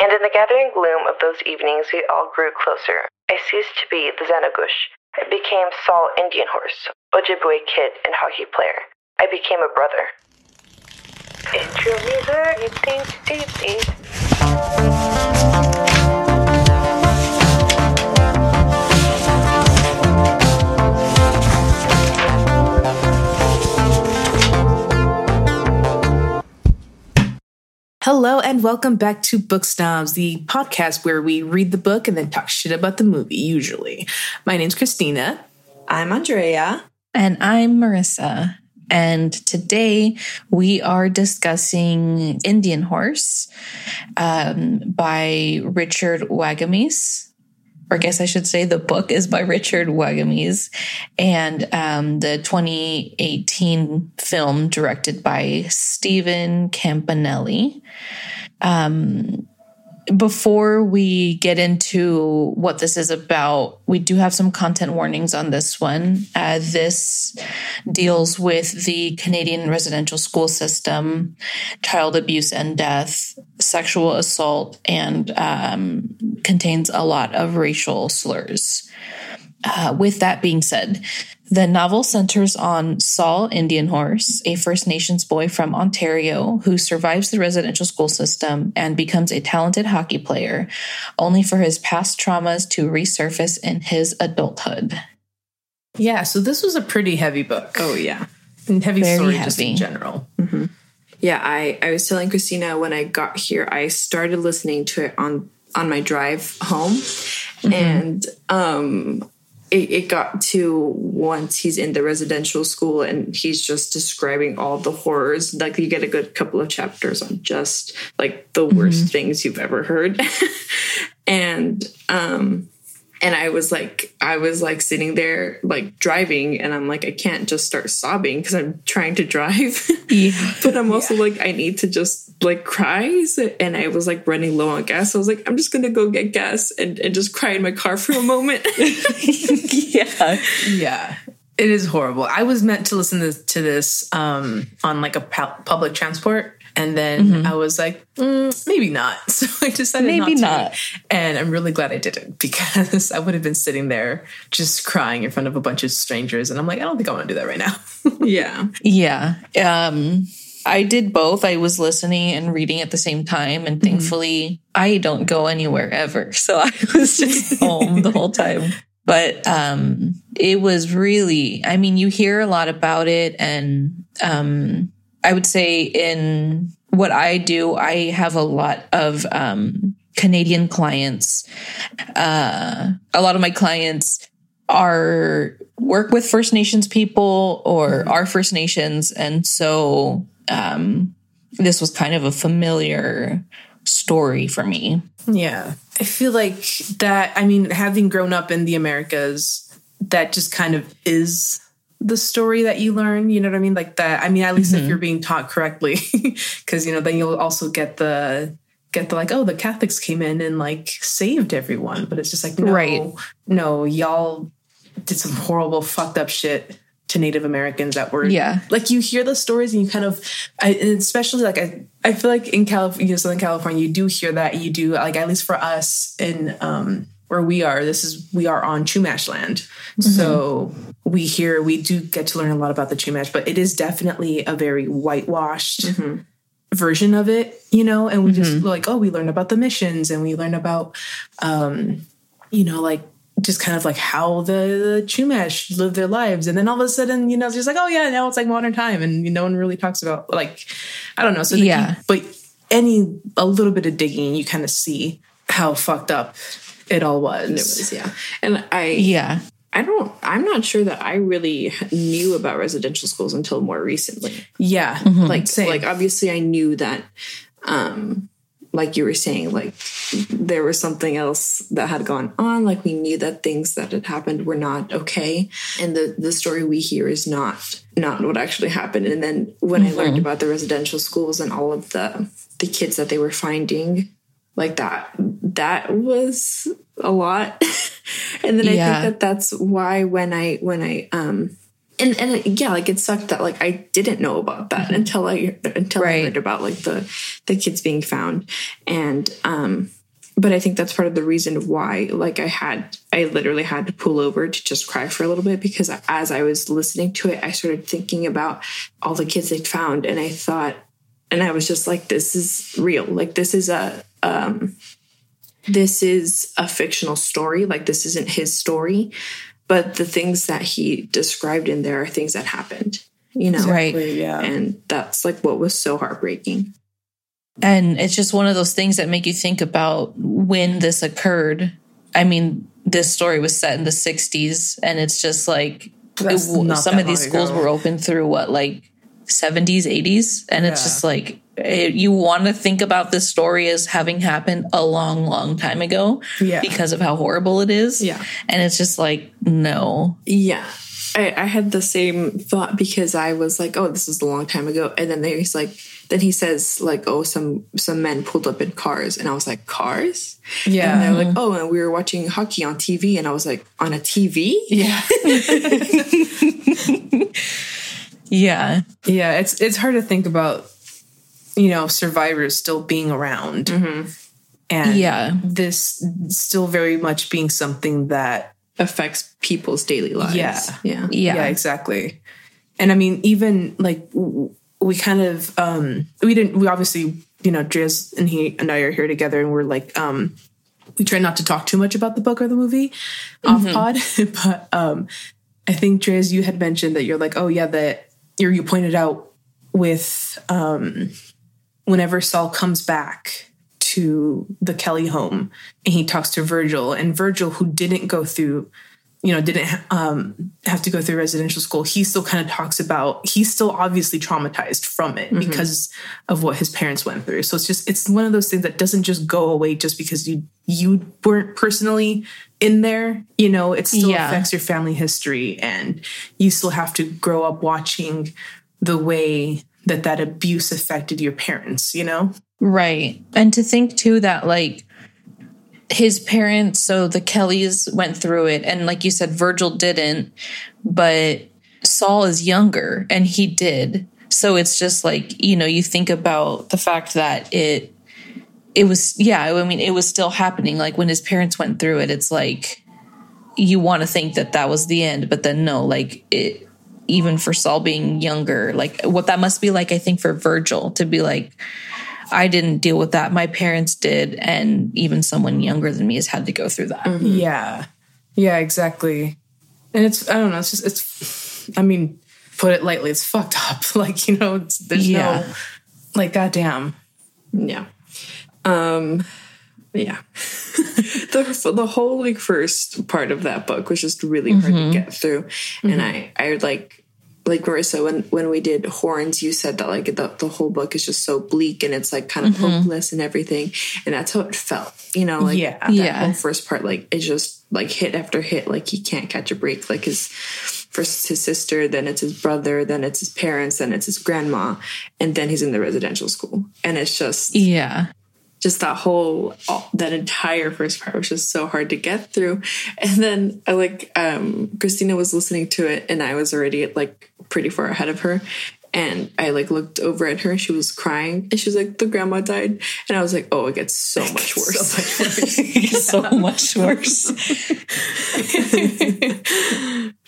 And in the gathering gloom of those evenings, we all grew closer. I ceased to be the Xanagush. I became Saul Indian Horse, Ojibwe Kid, and hockey player. I became a brother. Intro music, Hello and welcome back to Book Snobs, the podcast where we read the book and then talk shit about the movie, usually. My name's Christina. I'm Andrea. And I'm Marissa. And today we are discussing Indian Horse um, by Richard Wagamese or I guess I should say the book is by Richard Wagamese, and um, the 2018 film directed by Stephen Campanelli. Um, before we get into what this is about, we do have some content warnings on this one. Uh, this deals with the Canadian residential school system, child abuse and death, sexual assault, and um, contains a lot of racial slurs. Uh, with that being said, the novel centers on Saul Indian Horse, a First Nations boy from Ontario who survives the residential school system and becomes a talented hockey player, only for his past traumas to resurface in his adulthood. Yeah, so this was a pretty heavy book. Oh, yeah. And heavy Very story heavy. just in general. Mm-hmm. Yeah, I, I was telling Christina when I got here, I started listening to it on on my drive home. Mm-hmm. And um it, it, got to once he's in the residential school and he's just describing all the horrors. Like you get a good couple of chapters on just like the worst mm-hmm. things you've ever heard. and um and I was like, I was like sitting there, like driving, and I'm like, I can't just start sobbing because I'm trying to drive. Yeah. but I'm also yeah. like, I need to just like cry. And I was like running low on gas. So I was like, I'm just gonna go get gas and, and just cry in my car for a moment. yeah. Yeah. It is horrible. I was meant to listen to, to this um, on like a public transport and then mm-hmm. I was like, mm, maybe not. So I decided maybe not, not. And I'm really glad I didn't because I would have been sitting there just crying in front of a bunch of strangers. And I'm like, I don't think I want to do that right now. yeah. Yeah. Um, I did both. I was listening and reading at the same time. And mm-hmm. thankfully, mm-hmm. I don't go anywhere ever. So I was just home the whole time. But um, it was really, I mean, you hear a lot about it and um, I would say in what I do, I have a lot of um, Canadian clients. Uh, a lot of my clients are work with First Nations people or are First Nations, and so um, this was kind of a familiar story for me. Yeah, I feel like that. I mean, having grown up in the Americas, that just kind of is the story that you learn you know what i mean like that i mean at least mm-hmm. if you're being taught correctly because you know then you'll also get the get the like oh the catholics came in and like saved everyone but it's just like no right. no y'all did some horrible fucked up shit to native americans that were yeah like you hear the stories and you kind of I, especially like I, I feel like in california you know, southern california you do hear that you do like at least for us in um where we are this is we are on chumash land mm-hmm. so we hear we do get to learn a lot about the chumash but it is definitely a very whitewashed mm-hmm. version of it you know and we mm-hmm. just like oh we learn about the missions and we learn about um you know like just kind of like how the, the chumash live their lives and then all of a sudden you know it's just like oh yeah now it's like modern time and no one really talks about like i don't know so yeah but any a little bit of digging you kind of see how fucked up it all was. It was, yeah. And I, yeah, I don't, I'm not sure that I really knew about residential schools until more recently. Yeah. Mm-hmm. Like, Same. like obviously I knew that, um, like you were saying, like there was something else that had gone on. Like we knew that things that had happened were not okay. And the, the story we hear is not, not what actually happened. And then when mm-hmm. I learned mm-hmm. about the residential schools and all of the, the kids that they were finding like that that was a lot. And then yeah. i think that that's why when i when i um and and yeah, like it sucked that like I didn't know about that until I until I heard about like the the kids being found, and um, but I think that's part of the reason why like I had I literally had to pull over to just cry for a little bit because as I was listening to it, I started thinking about all the kids they found, and I thought, and I was just like, this is real, like this is a um, this is a fictional story, like this isn't his story but the things that he described in there are things that happened you know Right. Yeah. and that's like what was so heartbreaking And it's just one of those things that make you think about when this occurred. I mean, this story was set in the 60s, and it's just like it- some of these long schools ago. were open through what, like 70s, 80s? And it's Yeah. just like, it, you want to think about this story as having happened a long, long time ago Yeah. because of how horrible it is. Yeah. And it's just like, no. yeah I, I had the same thought because I was like, "Oh, this is a long time ago," and then he's like, then he says like, "Oh, some some men pulled up in cars," and I was like, "Cars?" And yeah. they're like, "Oh, and we were watching hockey on TV," and I was like, "On a TV?" yeah. Yeah. Yeah. It's it's hard to think about, you know, survivors still being around. And Yeah. this still very much being something that Affects people's daily lives. Yeah. yeah, Yeah. yeah, exactly. And I mean, even like we kind of um we didn't we obviously you know Driz and he and I are here together and we're like um we try not to talk too much about the book or the movie off pod, but um I think Driz you had mentioned that you're like oh yeah that you you pointed out with um whenever Saul comes back to the Kelly home and he talks to Virgil and Virgil who didn't go through you know didn't um, have to go through residential school he still kind of talks about he's still obviously traumatized from it because of what his parents went through so it's just it's one of those things that doesn't just go away just because you you weren't personally in there you know it still Yeah. affects your family history and you still have to grow up watching the way that that abuse affected your parents you know Right. And to think too that like his parents, so the Kellys went through it, and like you said, Virgil didn't, but Saul is younger and he did. So it's just like, you know, you think about the fact that it it was yeah, I mean it was still happening. Like when his parents went through it, it's like you want to think that that was the end, but then no, like it even for Saul being younger, like what that must be like, I think for Virgil to be like, I didn't deal with that. My parents did, and even someone younger than me has had to go through that. Mm-hmm. Yeah. Yeah, exactly. And it's I don't know, it's just it's I mean, put it lightly, it's fucked up. Like, you know, it's, there's Yeah. no like goddamn. Yeah. Um yeah. the the whole like first part of that book was just really hard to mm-hmm. get through. And mm-hmm. I I like like Marissa when when we did horns you said that like the, the whole book is just so bleak and it's like kind of mm-hmm. hopeless and everything and that's how it felt you know like Yeah. that Yeah. whole first part like it's just like hit after hit like he can't catch a break like his first his sister then it's his brother then it's his parents then it's his grandma and then he's in the residential school and it's just Yeah. Just that whole that entire first part was just so hard to get through. And then i like um christina was listening to it and i was already like pretty far ahead of her. And i like looked over at her. And she was crying and she was like the grandma died. And i was like oh it gets so much worse. so much worse.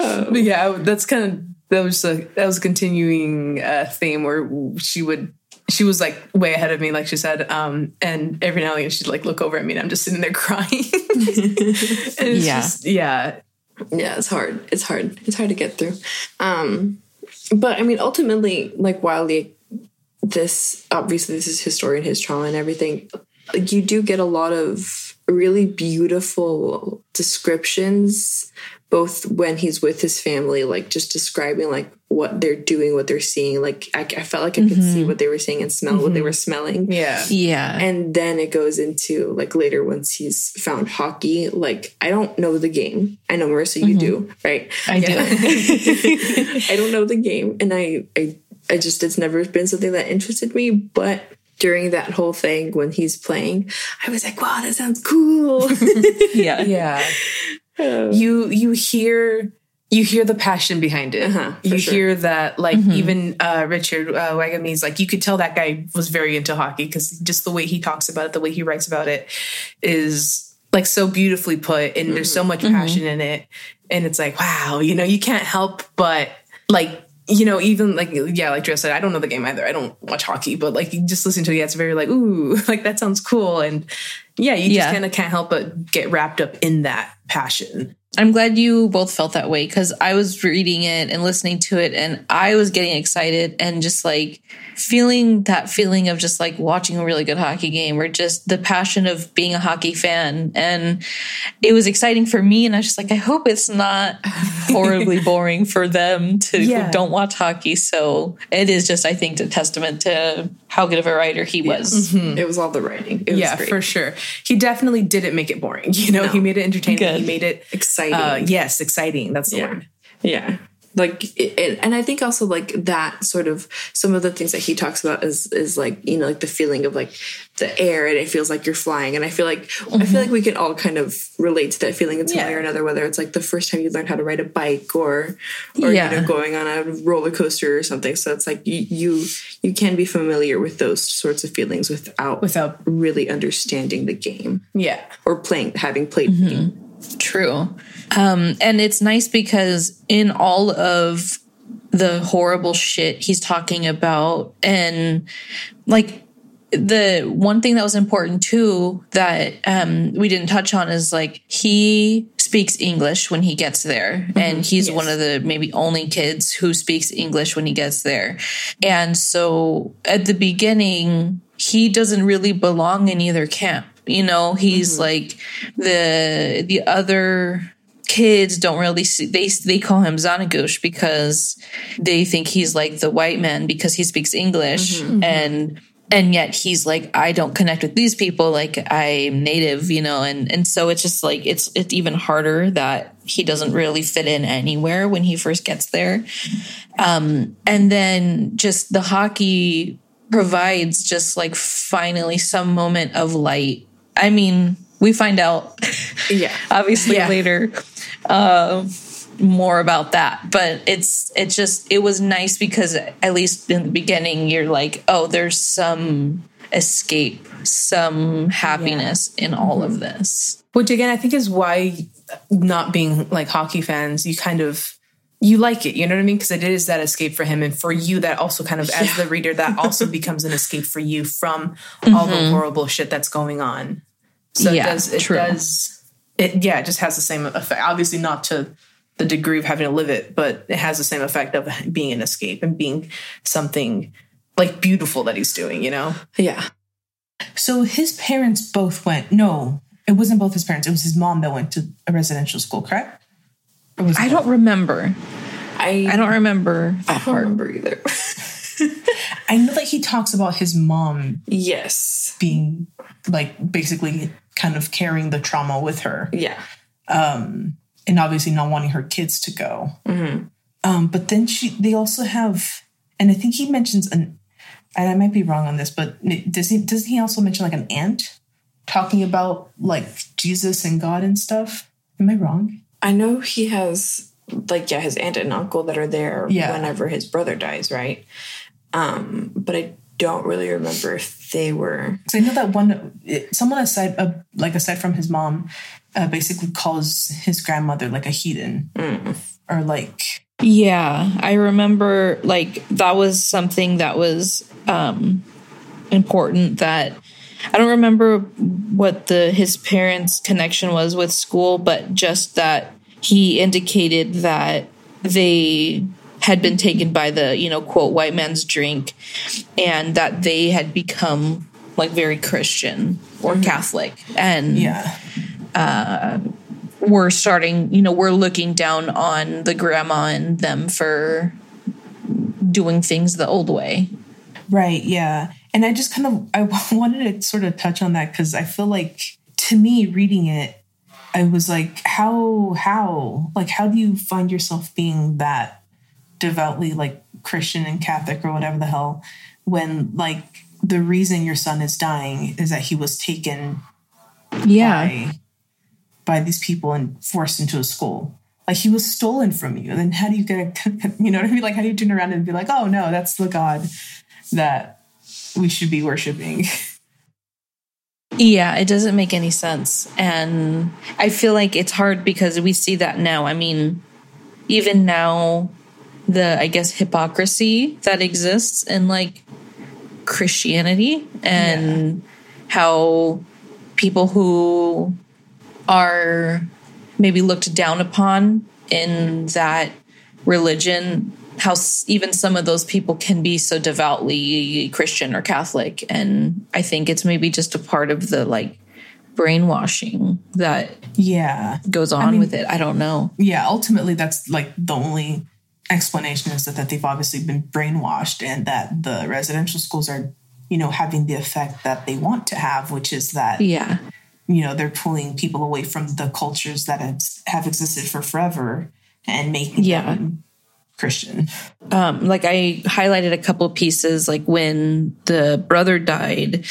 But yeah, that's kind of that was a that was a continuing uh theme where she would she was like way ahead of me, like she said. Um, and every now and again she'd like look over at me and I'm just sitting there crying. and it's Yeah. just yeah. yeah it's hard it's hard it's hard to get through um but i mean ultimately like while the this obviously this is his story and his trauma and everything like you do get a lot of really beautiful descriptions both when he's with his family like just describing like what they're doing what they're seeing. Like i, I felt like i could see mm-hmm. what they were seeing and smell what they mm-hmm. were smelling. Yeah. Yeah. and then it goes into like later once he's found hockey. Like i don't know the game. I know marissa you mm-hmm. do right? I do. i don't know the game. And I, I i just it's never been something that interested me. But during that whole thing when he's playing i was like wow that sounds cool. Yeah. Yeah. You you hear you hear the passion behind it. Uh-huh, you sure. hear that, like even uh, Richard uh, Wagamese, like you could tell that guy was very into hockey because just the way he talks about it, the way he writes about it, is like so beautifully put, and there's so much passion in it, and it's like wow, you know, you can't help but like. You know, even like yeah, like Drew said, I don't know the game either. I don't watch hockey, but like you just listen to it, yeah, it's very like ooh, like that sounds cool, and yeah, you just Yeah. kind of can't help but get wrapped up in that passion. I'm glad you both felt that way because I was reading it and listening to it and I was getting excited and just like feeling that feeling of just like watching a really good hockey game or just the passion of being a hockey fan. And it was exciting for me. And I was just like, I hope it's not horribly boring for them to Yeah. who don't watch hockey. So it is just, I think, a testament to how good of a writer he was. It was all the writing. It was yeah, great. for sure. He definitely didn't make it boring. You know, he made it entertaining. Good. He made it Exciting. Uh, yes, exciting. That's the yeah. word. Yeah. Like it, and I think also like that sort of some of the things that he talks about is is like you know like the feeling of like the air and it feels like you're flying and I feel like I feel mm-hmm. like we can all kind of relate to that feeling in some Yeah. way or another whether it's like the first time you learned how to ride a bike or or Yeah. you know going on a roller coaster or something so it's like you you you can be familiar with those sorts of feelings without Without- really understanding the game Yeah. or playing having played the mm-hmm. game True. Um, and it's nice because in all of the horrible shit he's talking about, and like the one thing that was important too that um, we didn't touch on is like he speaks English when he gets there, and he's one of the maybe only kids who speaks English when he gets there. And so at the beginning, he doesn't really belong in either camp. You know, he's mm-hmm. like the the other kids don't really see they they call him Zanagush because they think he's like the white man because he speaks English mm-hmm. Mm-hmm. and and yet he's like I don't connect with these people like I'm native you know and and so it's just like it's it's even harder that he doesn't really fit in anywhere when he first gets there. Um and then just the hockey provides just like finally some moment of light I mean we find out yeah. obviously Yeah. later uh, more about that. But it's it's just it was nice because at least in the beginning you're like oh there's some escape some happiness in all of this. Which again, I think is why not being like hockey fans, you kind of you like it. You know what I mean? Because it is that escape for him, and for you, that also kind of as the reader, that also becomes an escape for you from all the mm-hmm. horrible shit that's going on. So Yeah, it does. It true. does. It yeah, it just has the same effect. Obviously, not to the degree of having to live it, but it has the same effect of being an escape and being something like beautiful that he's doing. You know? yeah So his parents both went. No, it wasn't both his parents. It was his mom that went to a residential school, correct? Or was it i both? don't remember I i don't remember I don't remember either I know that he talks about his mom yes being like basically kind of carrying the trauma with her, yeah Um, and obviously not wanting her kids to go. Um, but then she, they also have, and I think he mentions an, and I might be wrong on this, but does he does he also mention like an aunt talking about like Jesus and God and stuff? Am I wrong? I know he has like yeah his aunt and uncle that are there Yeah. whenever his brother dies, right? Um, but I don't really remember if they were. Because I know that one, someone aside, uh, like aside from his mom, uh, basically calls his grandmother like a heathen, or like Yeah, I remember like that was something that was um important that I don't remember what the his parents' connection was with school, but just that he indicated that they had been taken by the, you know, quote white man's drink and that they had become like very Christian or mm-hmm. Catholic. And yeah, uh, we're starting, you know, we're looking down on the grandma and them for doing things the old way. right, yeah. And I just kind of I wanted to sort of touch on that because I feel like to me reading it, I was like, how how like how do you find yourself being that devoutly like Christian and Catholic or whatever the hell when like the reason your son is dying is that he was taken Yeah. by by these people and forced into a school. like he was stolen from you. And then how do you get, a, you know what I mean? Like, how do you turn around and be like, oh no, that's the God that we should be worshiping? Yeah, it doesn't make any sense. And I feel like it's hard because we see that now. I mean, even now, the, I guess, hypocrisy that exists in like Christianity and yeah. how people who are maybe looked down upon in that religion how even some of those people can be so devoutly Christian or Catholic. And I think it's maybe just a part of the like brainwashing that yeah goes on I mean, with it. I don't know. Yeah, ultimately that's like the only explanation is that, that they've obviously been brainwashed and that the residential schools are, you know, having the effect that they want to have, which is that yeah, you know, they're pulling people away from the cultures that have, have existed for forever and making yeah. them Christian. Um, like I highlighted a couple pieces, like when the brother died,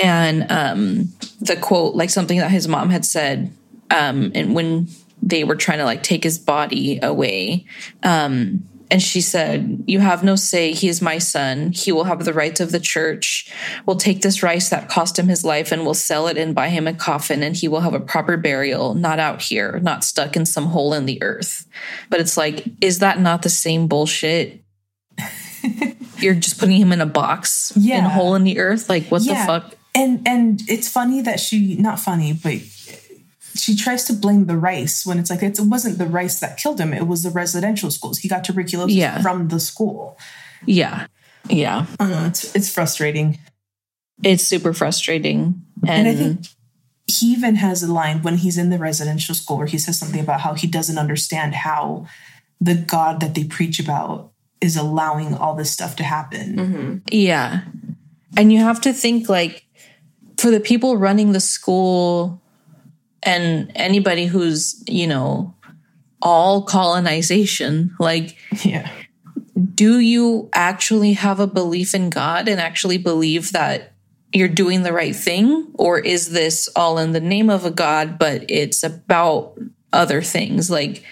and um, the quote, like something that his mom had said, um, and when they were trying to like take his body away, um, and she said, You have no say. He is my son. He will have the rites of the church. We'll take this rice that cost him his life and we'll sell it and buy him a coffin, and he will have a proper burial, not out here, not stuck in some hole in the earth. But it's like, is that not the same bullshit? You're just putting him in a box, yeah. in a hole in the earth. Like, what yeah. the fuck? And and it's funny that she not funny, but she tries to blame the rice when it's like it wasn't the rice that killed him it was the residential schools. He got tuberculosis yeah. from the school. Yeah. Yeah. Uh, it's, it's frustrating. It's super frustrating. And, and i think he even has a line when he's in the residential school where he says something about how he doesn't understand how the god that they preach about is allowing all this stuff to happen. Mm-hmm. yeah. And you have to think like for the people running the school and anybody who's you know all colonization like yeah. do you actually have a belief in god and actually believe that you're doing the right thing? Or is this all in the name of a god but it's about other things? Like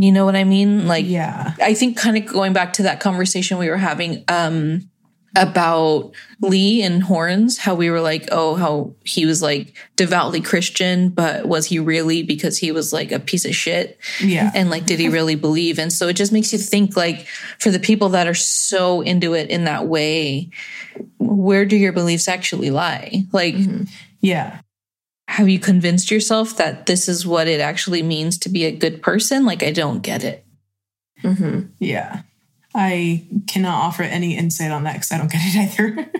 you know what i mean? Like yeah. I think kind of going back to that conversation we were having um about Lee and Horns, how we were like, oh, how he was like devoutly Christian, but was he really because he was like a piece of shit? Yeah. And like, did he really believe? And so it just makes you think like for the people that are so into it in that way, where do your beliefs actually lie? Like, mm-hmm. yeah. Have you convinced yourself that this is what it actually means to be a good person? Like, I don't get it. Mm-hmm. Yeah. I cannot offer any insight on that because I don't get it either.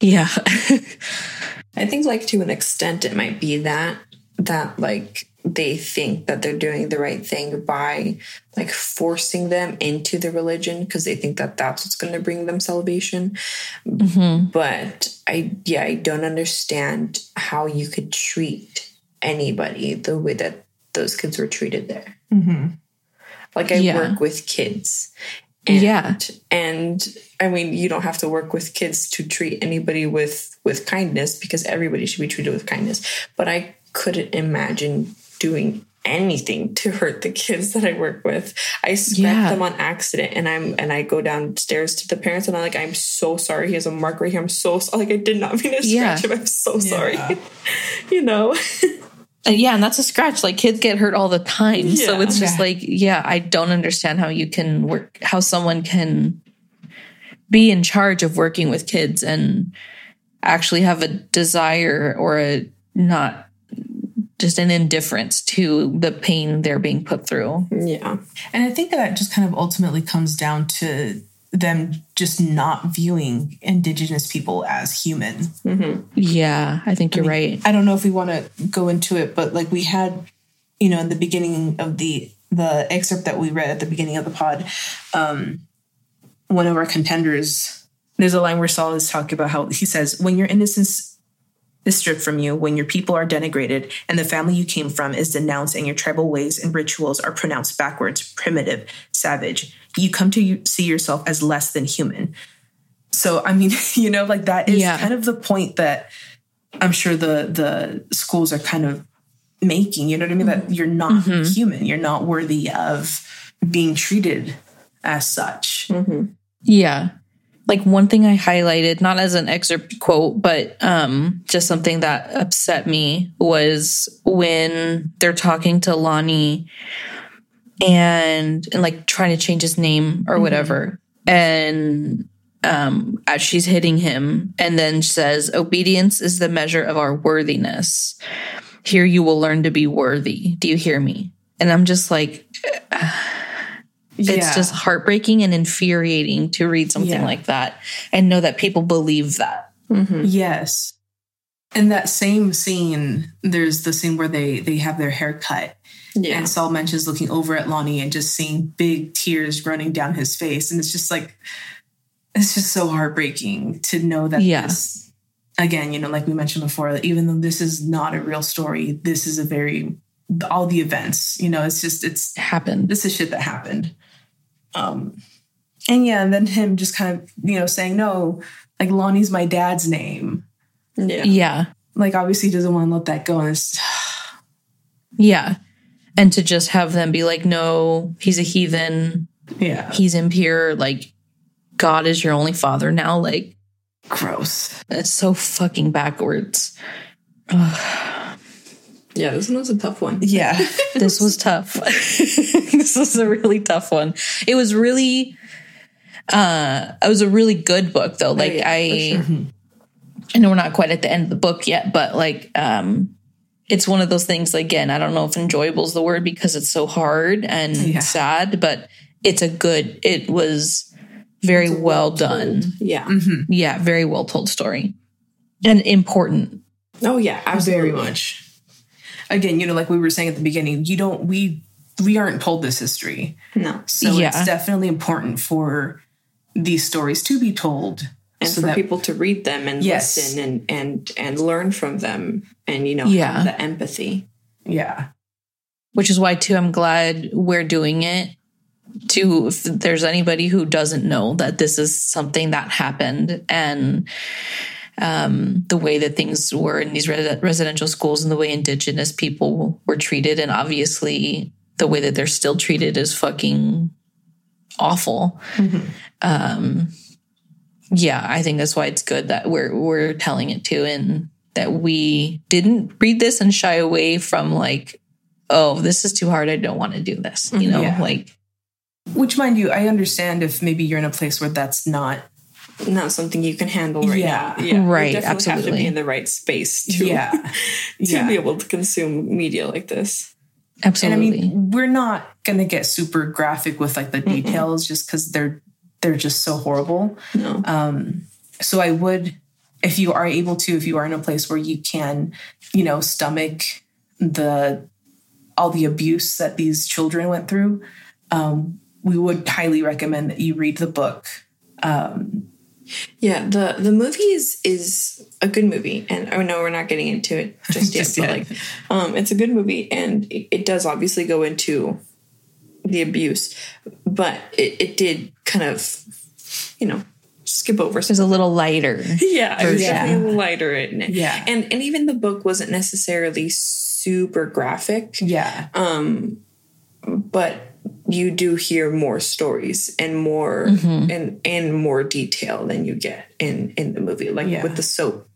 yeah. I think like to an extent it might be that that like they think that they're doing the right thing by like forcing them into the religion because they think that that's what's going to bring them salvation. Mm-hmm. But I yeah, I don't understand how you could treat anybody the way that those kids were treated there. Mm-hmm. Like I yeah. work with kids and, yeah. And I mean, you don't have to work with kids to treat anybody with with kindness because everybody should be treated with kindness. But I couldn't imagine doing anything to hurt the kids that I work with. I scratch yeah. them on accident and I'm and I go downstairs to the parents and I'm like, I'm so sorry. He has a mark right here. I'm so sorry. like I did not mean to scratch yeah. him. I'm so sorry. you know. Uh, yeah, and that's a scratch. Like kids get hurt all the time. Yeah, so it's just yeah. like, yeah, I don't understand how you can work, how someone can be in charge of working with kids and actually have a desire or a not just an indifference to the pain they're being put through. Yeah. And I think that just kind of ultimately comes down to them just not viewing indigenous people as human. Mm-hmm. Yeah, I think you're I mean, right. I don't know if we want to go into it, but like we had, you know, in the beginning of the the excerpt that we read at the beginning of the pod, um, one of our contenders, there's a line where Saul is talking about how he says, "When your innocence is stripped from you, when your people are denigrated, and the family you came from is denounced, and your tribal ways and rituals are pronounced backwards, primitive, savage, you come to see yourself as less than human. So, I mean, you know, like that is yeah. kind of the point that I'm sure the the schools are kind of making. You know what I mean? That mm-hmm. you're not mm-hmm. human. You're not worthy of being treated as such. Mm-hmm. Yeah. Like one thing I highlighted, not as an excerpt quote, but um, just something that upset me was when they're talking to Lonnie and, and like trying to change his name or whatever. And um, as she's hitting him, and then says, Obedience is the measure of our worthiness. Here you will learn to be worthy. Do you hear me? And I'm just like, it's Yeah. just heartbreaking and infuriating to read something Yeah. like that and know that people believe that. Yes. In that same scene, there's the scene where they they have their hair cut. Yeah. And Saul mentions looking over at Lonnie and just seeing big tears running down his face. And it's just like it's just so heartbreaking to know that Yeah. this again, you know, like we mentioned before, even though this is not a real story, this is a very all the events, you know, it's just it's happened. this is shit that happened. Um, and yeah, and then him just kind of, you know, saying, no, like Lonnie's my dad's name. yeah. Yeah. Like, obviously, he doesn't want to let that go. And it's, Yeah. And to just have them be like, no, he's a heathen. yeah, He's impure. Like, God is your only father now. Like, gross. it's so fucking backwards. Yeah, this one was a tough one. Yeah. this was tough. this was a really tough one. It was really uh it was a really good book though. Like yeah, I I know we're not quite at the end of the book yet, but like um it's one of those things again, I don't know if enjoyable is the word because it's so hard and Yeah. sad, but it's a good it was very well done. Yeah. Mm-hmm. Yeah, very well told story. And important. Oh yeah, absolutely. Very much. Again, you know, like we were saying at the beginning, you don't, we, we aren't told this history. No. So Yeah. it's definitely important for these stories to be told. And so for that- people to read them and Yes. listen and and and learn from them and you know Yeah. have the empathy. Yeah. which is why too i'm glad we're doing it to if there's anybody who doesn't know that this is something that happened and um, the way that things were in these res- residential schools and the way indigenous people were treated and obviously the way that they're still treated is fucking awful um, yeah i think that's why it's good that we're we're telling it too and that we didn't read this and shy away from like oh, this is too hard. I don't want to do this. You mm-hmm. know, Yeah. like, Which, mind you, I understand if maybe you're in a place where that's not. Not something you can handle right Yeah. now. Yeah, Right, You definitely have to absolutely. be in the right space to Yeah. to Yeah. be able to consume media like this. Absolutely. And I mean, we're not gonna get super graphic with like the details just because they're they're just so horrible. No. Um, so I would, if you are able to, if you are in a place where you can, you know, stomach the all the abuse that these children went through, um, we would highly recommend that you read the book. Yeah, the the movie is is a good movie, and oh no, we're not getting into it just yet. Just but like, um, it's a good movie, and it, it does obviously go into the abuse, but it, it did kind of, you know, skip over some It's a little lighter. yeah, it was Yeah. definitely lighter in it. Yeah. and and even the book wasn't necessarily super graphic, Yeah, Um, but you do hear more stories and more Mm-hmm. and and more detail than you get in in the movie, like Yeah. with the soap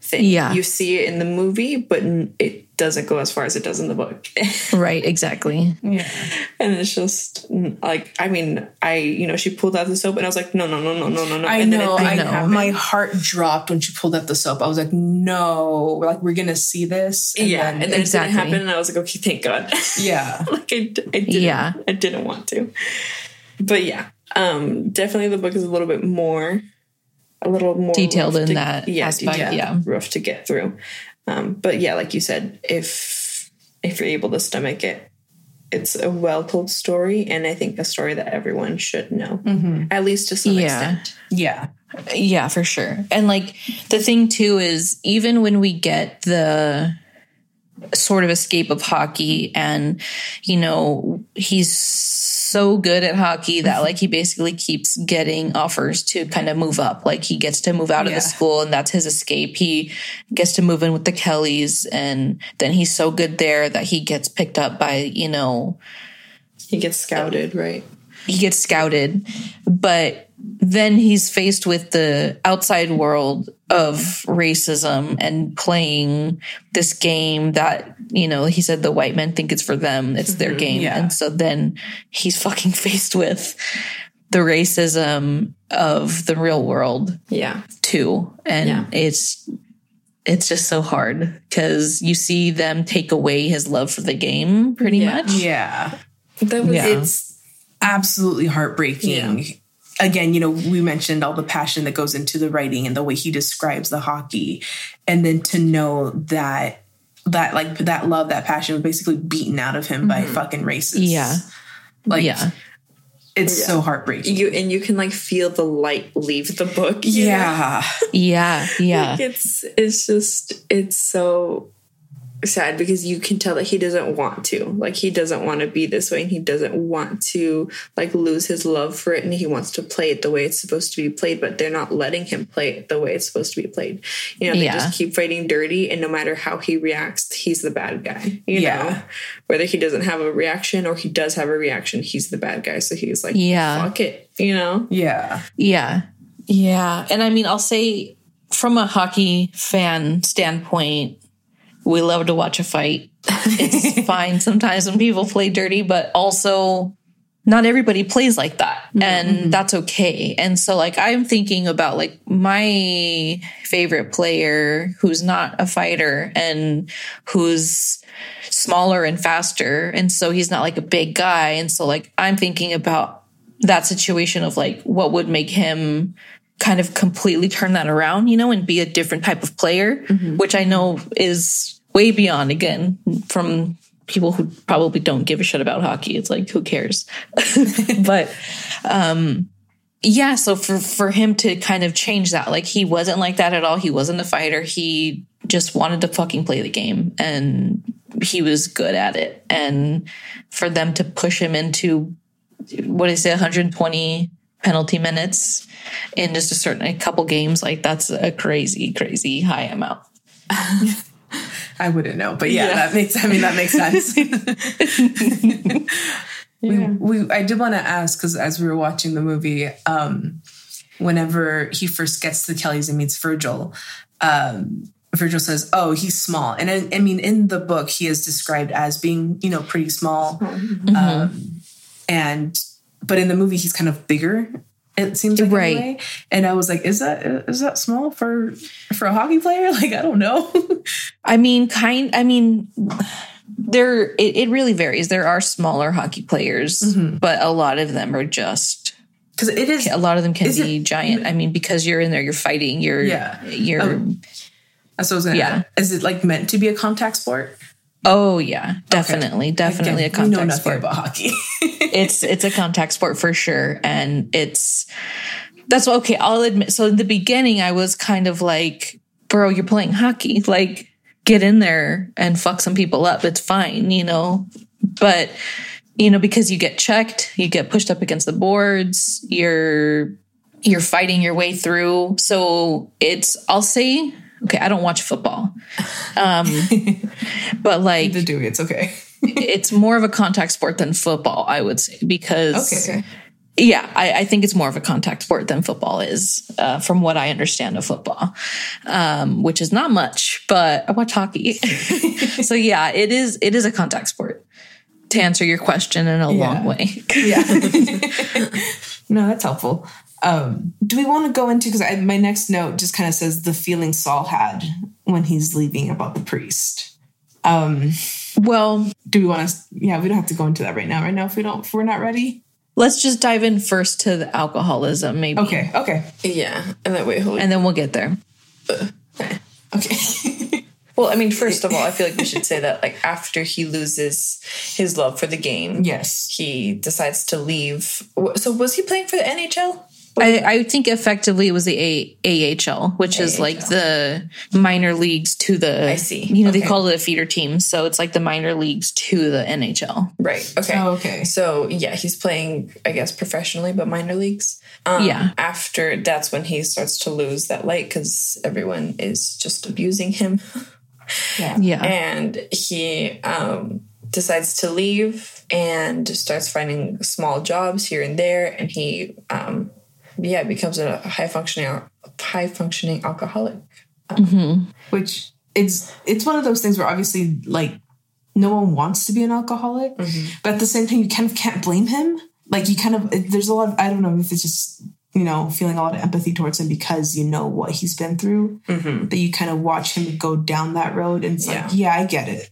thing. Yeah. you see it in the movie, but it doesn't go as far as it does in the book. right, exactly. yeah, and it's just like I mean, I you know she pulled out the soap, and I was like, no, no, no, no, no, no, no. I and know. Then it I know. happen. My heart dropped when she pulled out the soap. I was like, no, like we're gonna see this. yeah, and then Exactly. it didn't happen, and I was like, okay, thank God. yeah, like I, d- I didn't, Yeah. I didn't want to. But yeah, um, definitely the book is a little bit more, a little more Detailed rough in to- that aspect, detailed, yeah. rough to get through. Um, but yeah, like you said, if if you're able to stomach it, it's a well told story, and I think a story that everyone should know, at least to some Yeah. extent. yeah, Yeah, for sure. And like the thing too is even when we get the sort of escape of hockey and you know he's so good at hockey that mm-hmm. like he basically keeps getting offers to kind of move up. Like he gets to move out of Yeah. the school and that's his escape. He gets to move in with the Kellys and then he's so good there that he gets picked up by, you know, He gets scouted, right? he gets scouted, but then he's faced with the outside world of racism and playing this game that, you know, he said the white men think it's for them, it's their mm-hmm. game. yeah. And so then he's fucking faced with the racism of the real world Yeah. too. And Yeah. it's it's just so hard because you see them take away his love for the game pretty Yeah. much. Yeah. That was Yeah. It's absolutely heartbreaking. Again, you know, we mentioned all the passion that goes into the writing and the way he describes the hockey. And then to know that that like that love, that passion was basically beaten out of him by mm-hmm. fucking racists. Yeah. Like yeah. it's so heartbreaking. you and you can like feel the light leave the book. you? Yeah. Yeah. Yeah. Like, it's it's just it's so sad because you can tell that he doesn't want to like he doesn't want to be this way and he doesn't want to like lose his love for it and he wants to play it the way it's supposed to be played but they're not letting him play it the way it's supposed to be played you know they Yeah. just keep fighting dirty and no matter how he reacts he's the bad guy you Yeah. know whether he doesn't have a reaction or he does have a reaction he's the bad guy so he's like Yeah. fuck it you know Yeah. Yeah. Yeah. And I mean, I'll say from a hockey fan standpoint, we love to watch a fight. It's fine sometimes when people play dirty, but also not everybody plays like that. And mm-hmm. that's okay. And so like I'm thinking about like my favorite player who's not a fighter and who's smaller and faster. And so he's not like a big guy. And so like I'm thinking about that situation of like what would make him kind of completely turn that around, you know, and be a different type of player, which I know is way beyond again from people who probably don't give a shit about hockey. It's like who cares? but um yeah, so for for him to kind of change that, like he wasn't like that at all. He wasn't a fighter. He just wanted to fucking play the game and he was good at it. And for them to push him into what is it, 120 penalty minutes in just a certain a couple games, like that's a crazy, crazy high amount. I wouldn't know, but yeah, that makes. I mean, that makes sense. we, we, I did want to ask because as we were watching the movie, um, whenever he first gets to the Kellys and meets Virgil, um, Virgil says, "Oh, he's small," and I, I mean, in the book, he is described as being, you know, pretty small, um, and but in the movie, he's kind of bigger. It seems like Right. anyway. And I was like, "Is that is that small for for a hockey player?" Like, I don't know. I mean, kind. I mean, there. It, it really varies. There are smaller hockey players, mm-hmm. but a lot of them are just. Because it is A lot of them can Is it- be giant. I mean, because you're in there, you're fighting. You're. Yeah. You're. Oh. That's what I was gonna Yeah. ask. Is it like meant to be a contact sport? Oh yeah, definitely, definitely Again, a we know contact nothing sport. about hockey. it's it's a contact sport for sure. And it's that's okay i'll admit so in the beginning i was kind of like bro you're playing hockey. Like get in there and fuck some people up. It's fine you know? But you know because you get checked you get pushed up against the boards you're you're fighting your way through. So it's i'll say okay i don't watch football. Um but like to do it's okay. It's more of a contact sport than football, I would say, because Okay. yeah, I, I think it's more of a contact sport than football is, uh, from what I understand of football, um, which is not much, but I watch hockey, so yeah, it is it is a contact sport. To answer your question in a long way, Yeah. no, that's helpful. Um, do we want to go into because my next note just kind of says the feeling Saul had when he's leaving about the priest. Um, well, do we want to? Yeah, we don't have to go into that right now. Right now, if we don't, if we're not ready. let's just dive in first to the alcoholism, maybe, Okay. Okay. yeah and that way hold and then we'll get there. Uh, okay. Well, I mean, first of all, I feel like we should say that like after he loses his love for the game, yes. he decides to leave. So was he playing for the NHL? I, I think effectively it was the A- AHL, which is like the minor leagues to the. I see. You know, they call it a feeder team, so it's like the minor leagues to the NHL. Right. Okay. Oh, okay. So yeah, he's playing, I guess, professionally, but minor leagues. Um, Yeah. After that's when he starts to lose that light because everyone is just abusing him, Yeah. Yeah, and he um, decides to leave and starts finding small jobs here and there, and he, um, yeah, it becomes a high functioning, high functioning alcoholic. Uh, mm-hmm. Which it's it's one of those things where obviously like no one wants to be an alcoholic, mm-hmm. but at the same time you kind of can't blame him. Like you kind of there's a lot of I don't know if it's just you know feeling a lot of empathy towards him because you know what he's been through mm-hmm. that you kind of watch him go down that road and it's Yeah. like yeah I get it.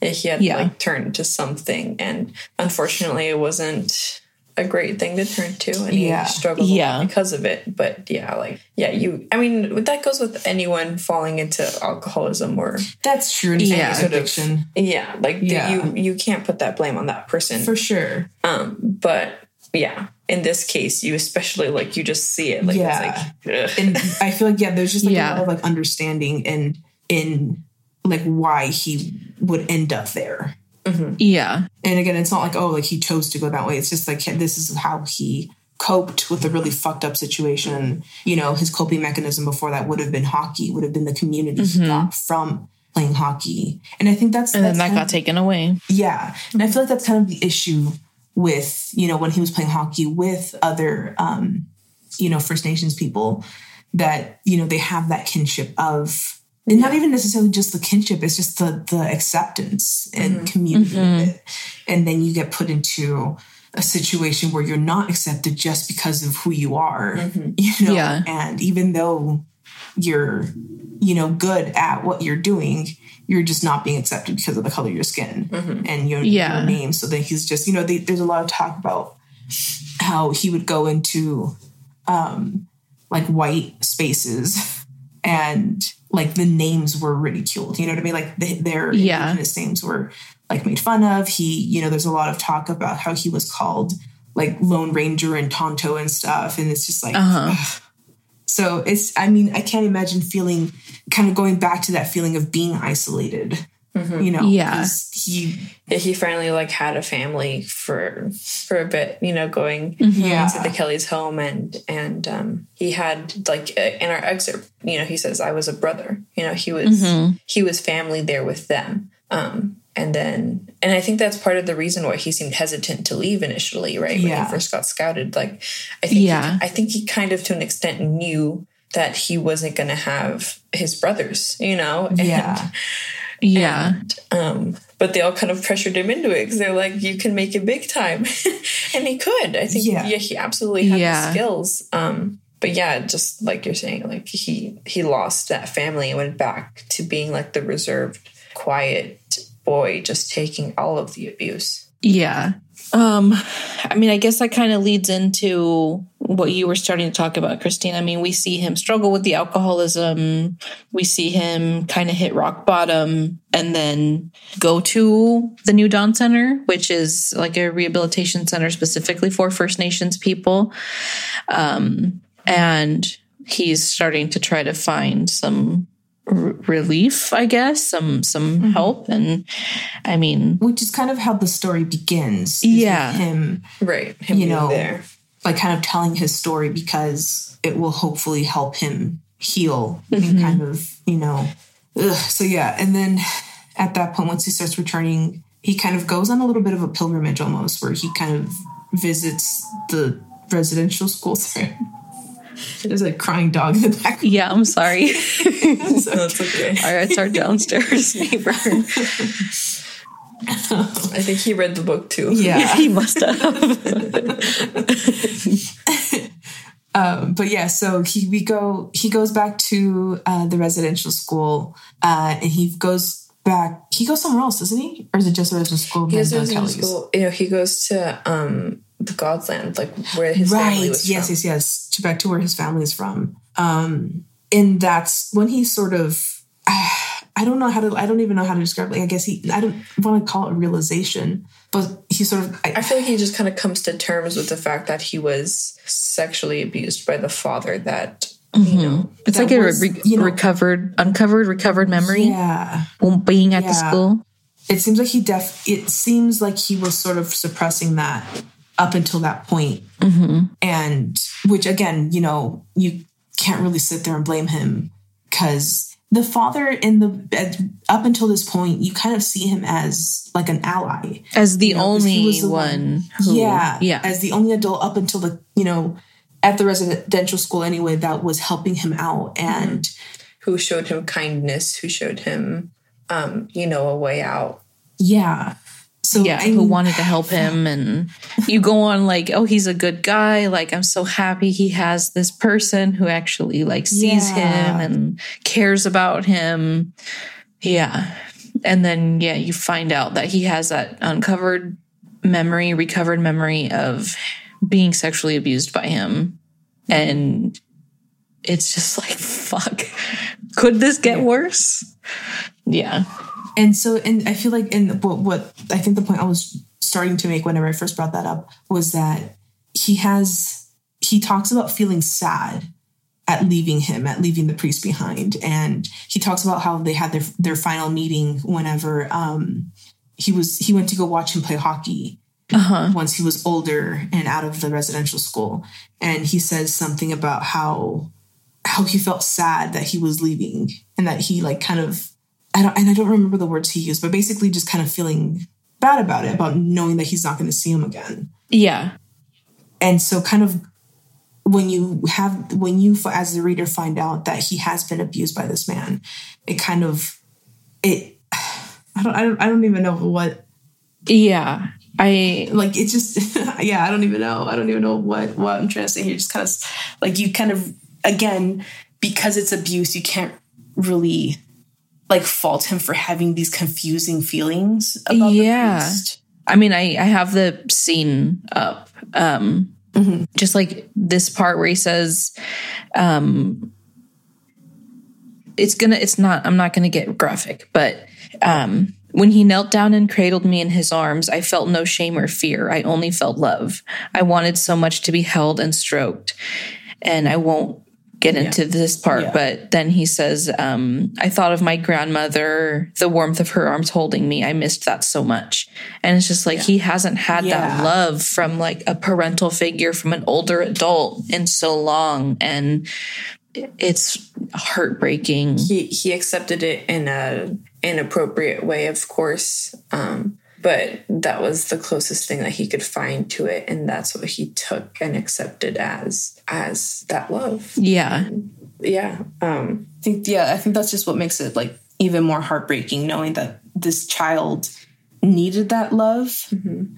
Yeah, he had Yeah. like turned to something, and unfortunately, it wasn't a great thing to turn to, and Yeah. he struggled Yeah. because of it. But yeah, like yeah, you. I mean, that goes with anyone falling into alcoholism or That's true. And Yeah. sort of addiction yeah, like Yeah. you you can't put that blame on that person. for sure. um, but yeah, in this case, you especially like you just see it, like Yeah. it's like and I feel like yeah, there's just like Yeah. a lot of like understanding and in like why he would end up there. Mm-hmm. yeah, And again, it's not like oh, like he chose to go that way. It's just like this is how he coped with a really fucked up situation. You know, his coping mechanism before that would have been hockey, would have been the community he mm-hmm. got from playing hockey. And I think that's and then that got of- taken away. yeah. And I mm-hmm. feel like that's kind of the issue with, you know, when he was playing hockey with other, um, you know, First Nations people that, you know, they have that kinship of, and not even necessarily just the kinship, it's just the, the acceptance and mm-hmm. community of mm-hmm. it. And then you get put into a situation where you're not accepted just because of who you are, mm-hmm. you know, Yeah. and even though you're, you know, good at what you're doing, you're just not being accepted because of the color of your skin and your, Yeah. your name. So then he's just, you know, they, there's a lot of talk about how he would go into um, like white spaces and like the names were ridiculed. You know what I mean? Like the, their Yeah. indigenous names were like made fun of. He, you know, there's a lot of talk about how he was called like Lone Ranger and Tonto and stuff. And it's just like, Uh-huh. so it's, I mean, I can't imagine feeling kind of going back to that feeling of being isolated. You know, Yeah. 'cause he, Yeah, he finally like had a family for for a bit, you know, going Yeah. to the Kelly's home and and um he had like uh, in our excerpt, you know, he says I was a brother. You know, he was he was family there with them. Um and then and I think that's part of the reason why he seemed hesitant to leave initially, right? When Yeah. he first got scouted. Like I think Yeah. he, I think he kind of to an extent knew that he wasn't gonna have his brothers, you know? And- yeah, Yeah, um, but they all kind of pressured him into it because they're like, "You can make it big time," and he could. I think, Yeah. yeah, he absolutely had Yeah. the skills. Um, but yeah, just like you're saying, like he he lost that family and went back to being like the reserved, quiet boy, just taking all of the abuse. yeah. Um, I mean, I guess that kind of leads into what you were starting to talk about, Christine. I mean, we see him struggle with the alcoholism. We see him kind of hit rock bottom and then go to the New Dawn Center, which is like a rehabilitation center specifically for First Nations people. Um, and he's starting to try to find some relief, I guess, some some help. And I mean, which is kind of how the story begins. Yeah. him Right, him You know, there. Like kind of telling his story because it will hopefully help him heal and mm-hmm. kind of you know ugh. so yeah and then at that point once he starts returning he kind of goes on a little bit of a pilgrimage almost where he kind of visits the residential school sorry there's a crying dog in the back yeah, I'm sorry. That's okay. All right, it's our downstairs neighbor. I think he read the book too. yeah he must have. Um, but yeah, so he we go he goes back to uh, the residential school, uh, and he goes back. He goes somewhere else, doesn't he? Or is it just a residential school? He goes to Kelly's? school. You know, he goes to um the God's land, like where his family Right. was Yes, from. yes, yes. To back to where his family is from. Um, and that's when he sort of. I don't know how to. I don't even know how to describe. Like, I guess he. I don't want to call it a realization, but he he sort of I feel like he just kind of comes to terms with the fact that he was sexually abused by the father that you mm-hmm. know It's That like a re- you know- recovered, uncovered, recovered memory. yeah Being at the school. it seems like he def it seems like he was sort of suppressing that up until that point mm-hmm. and which again you know you can't really sit there and blame him because the father in the at- up until this point you kind of see him as like an ally As the know, 'cause he only was the one. who, yeah Yeah. as the only adult up until the you know at the residential school anyway that was helping him out and who showed him kindness who showed him um you know a way out yeah so yeah, I who wanted to help him. And you go on like, oh, he's a good guy. Like, I'm so happy he has this person who actually like sees Yeah. him and cares about him. Yeah. And then, yeah, you find out that he has that uncovered memory, recovered memory of being sexually abused by him. And it's just like, fuck. Could this get worse? Yeah. And so and i feel like and what, what i think the point i was starting to make whenever i first brought that up was that he has he talks about feeling sad at leaving him at leaving the priest behind. And he talks about how they had their their final meeting whenever um he was he went to go watch him play hockey once he was older and out of the residential school. And he says something about how how he felt sad that he was leaving and that he like kind of I don't and I don't remember the words he used, but basically just kind of feeling bad about it, about knowing that he's not going to see him again. Yeah. And so kind of when you have when you as the reader find out that he has been abused by this man, it kind of it I don't I don't I don't even know what Yeah. I like it's just yeah i don't even know i don't even know what what i'm trying to say here just kind of like you kind of again because it's abuse you can't really like fault him for having these confusing feelings about Yeah. the priest I mean, I, I have the scene up. Um, Just like this part where he says, um, it's gonna, it's not, I'm not gonna get graphic, but um, when he knelt down and cradled me in his arms, I felt no shame or fear. I only felt love. I wanted so much to be held and stroked. And I won't get into this part, Yeah. but then he says, um, I thought of my grandmother, the warmth of her arms holding me. I missed that so much. And it's just like he hasn't had that love from like a parental figure from an older adult in so long. And it's heartbreaking. he he accepted it in a inappropriate way of course um but that was the closest thing that he could find to it and that's what he took and accepted as as that love Yeah. yeah um i think yeah i think that's just what makes it like even more heartbreaking knowing that this child needed that love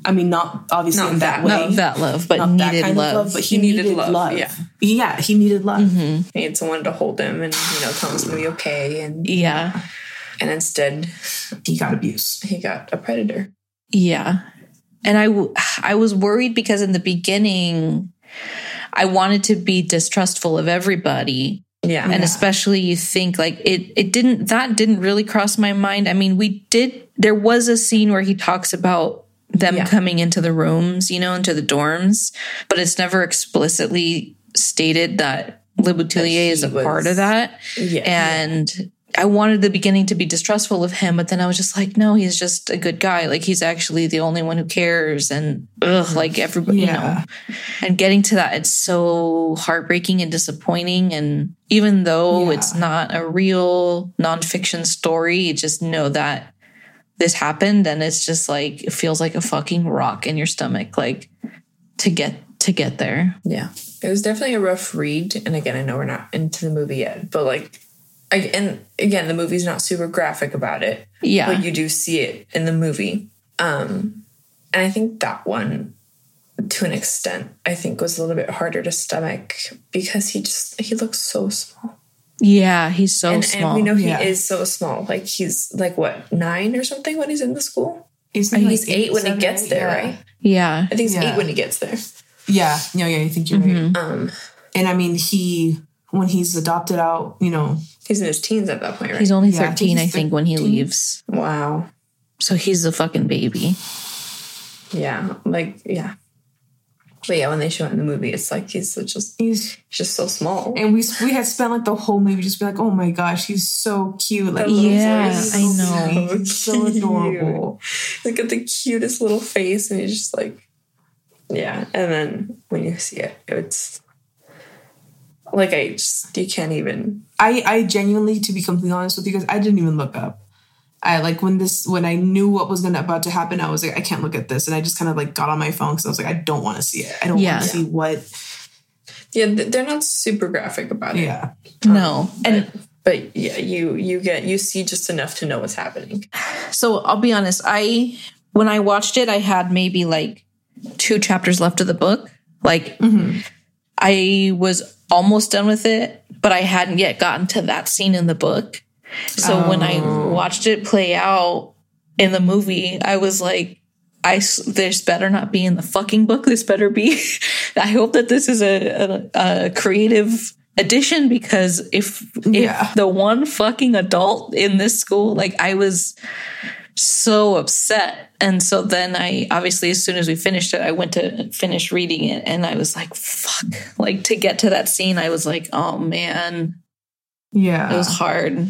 i mean not obviously Not in that, that- way Not that love, but not that needed kind love. of love but he, He needed needed, love, love, yeah. yeah he needed love he needed someone to hold him and you know tell him it's gonna be okay and yeah. And instead he got abused he got a predator Yeah. And I, w- I was worried because in the beginning, I wanted to be distrustful of everybody. yeah And especially you think like it, it didn't, that didn't really cross my mind. I mean, we did, there was a scene where he talks about them Yeah. coming into the rooms, you know, into the dorms, but it's never explicitly stated that Le Boutillier is a was- part of that. yeah And I wanted the beginning to be distrustful of him, but then I was just like, no, he's just a good guy. Like he's actually the only one who cares. And ugh, like everybody, you know, Yeah. and getting to that, it's so heartbreaking and disappointing. And even though Yeah. it's not a real nonfiction story, you just know that this happened. And it's just like, it feels like a fucking rock in your stomach, like to get, to get there. Yeah. It was definitely a rough read. And again, I know we're not into the movie yet, but like, and again, the movie's not super graphic about it, Yeah. but you do see it in the movie. Um, and I think that one, to an extent, I think was a little bit harder to stomach because he just, he looks so small. yeah. He's so and, small. and we know Yeah. he is so small. Like he's like what, nine or something when he's in the school? He's, I think he's eight when he gets there, yeah. right? yeah. I think he's Yeah. eight when he gets there. Yeah, no, yeah, I think you're right. Um, And I mean, he when he's adopted out, you know, he's in his teens at that point, right? He's only Yeah, I think 13, I think, when he leaves. wow. So he's a fucking baby. Yeah, like yeah. But yeah, when they show it in the movie, it's like he's just He's just so small. and we we had spent like the whole movie just be like, oh my gosh, he's so cute. Like Yeah, he's I know. sweet, he's so adorable. Look at the cutest little face, and he's just like, yeah. And then when you see it, it's like I just you can't even. I I genuinely, to be completely honest with you guys, I didn't even look up. I like when this when I knew what was gonna about to happen, I was like, I can't look at this, and I just kind of like got on my phone because I was like, I don't want to see it. I don't Yeah. want to see what. Yeah, they're not super graphic about it. Yeah, No. And But yeah, you you get you see just enough to know what's happening. so I'll be honest, I when I watched it, I had maybe like two chapters left of the book. Like mm-hmm. I was almost done with it, but I hadn't yet gotten to that scene in the book. So when I oh. watched it play out in the movie, I was like, I this better not be in the fucking book. This better be. I hope that this is a, a, a creative addition because if Yeah. if the one fucking adult in this school, like I was so upset. And so then I obviously, as soon as we finished it, I went to finish reading it and I was like, fuck. Like to get to that scene, I was like, oh man, yeah. it was hard.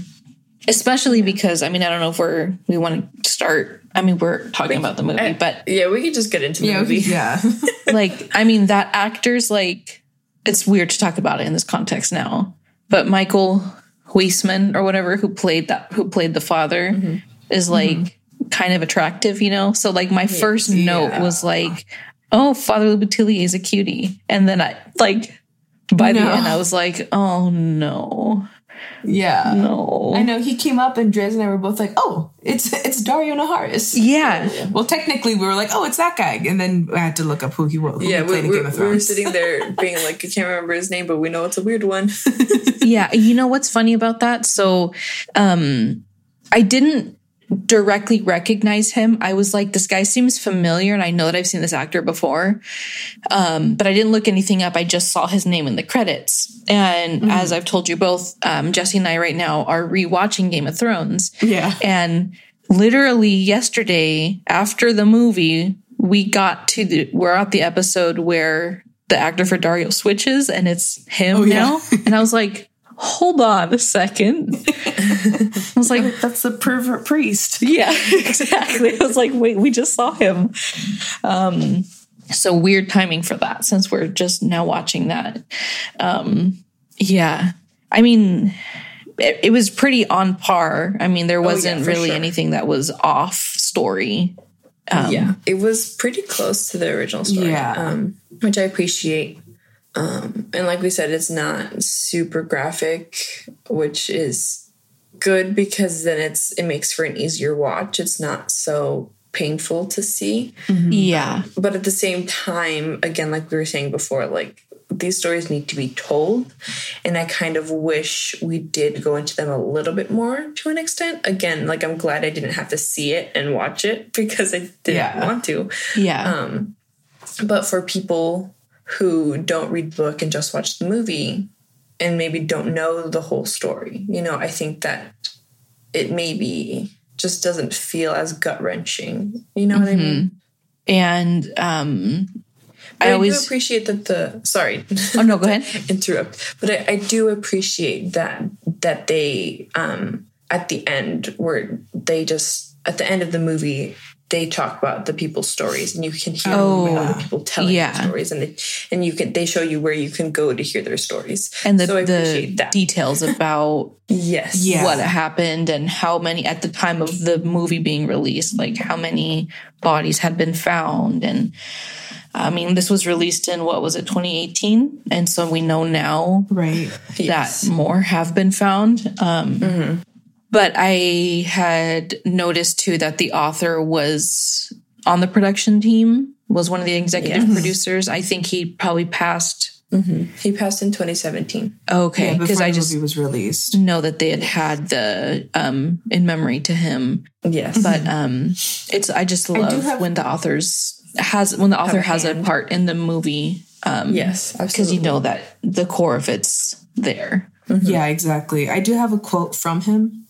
Especially because I mean, I don't know if we're we want to start. I mean, we're talking about the movie, eh, but Yeah, we could just get into the yeah, movie. yeah. like, I mean, that actor's like, it's weird to talk about it in this context now, but Michael Huisman or whatever who played that who played the father mm-hmm. Is like kind of attractive, you know. So like my first note was like, "Oh, Father Boutillier is a cutie," and then I like by the end I was like, "Oh no, yeah. no." I know he came up and Dres and I were both like, "Oh, it's it's Daario Naharis." Yeah, Well, technically, we were like, "Oh, it's that guy," and then I had to look up who he was. Who Yeah, we, played we, we were sitting there being like, I can't remember his name, but we know it's a weird one. yeah you know what's funny about that so um i didn't directly recognize him. I was like this guy seems familiar and i know that i've seen this actor before. Um but i didn't look anything up. I just saw his name in the credits. And as i've told you both um jesse and i right now are rewatching game of thrones. Yeah. and literally yesterday after the movie we got to the we're at the episode where the actor for dario switches and it's him yeah. now. And i was like hold on a second i was like That's the pervert priest. yeah exactly i was like wait we just saw him um so weird timing for that since we're just now watching that um yeah i mean it, it was pretty on par i mean there wasn't for really sure. anything that was off story yeah, it was pretty close to the original story. Yeah. um, which I appreciate. Um, and like we said, it's not super graphic, which is good because then it's it makes for an easier watch. It's not so painful to see. yeah but at the same time again like we were saying before like these stories need to be told and i kind of wish we did go into them a little bit more to an extent again like i'm glad i didn't have to see it and watch it because i didn't Yeah. want to yeah um but for people who don't read the book and just watch the movie and maybe don't know the whole story. You know i think that it maybe just doesn't feel as gut-wrenching. You know what i mean? And um I, i do always appreciate that the sorry. Oh no go ahead. Interrupt, but I, I do appreciate that that they um at the end where they just at the end of the movie they talk about the people's stories and you can hear Oh, all the people telling yeah. their stories and they, and you can they show you where you can go to hear their stories and the, so I the appreciate that details about yes Yeah. what happened and how many at the time of the movie being released like how many bodies had been found and i mean this was released in what was it 2018 and so we know now Right. Yes. that more have been found um but i had noticed too that the author was on the production team was one of the executive producers. I think he probably passed he passed in 2017 okay because before i just movie was released. know that they had had the um in memory to him. Yes. But um it's i just love have- when the authors has when the author a has a part in the movie um yes because you know that the core of it's there. Yeah, exactly. I do have a quote from him.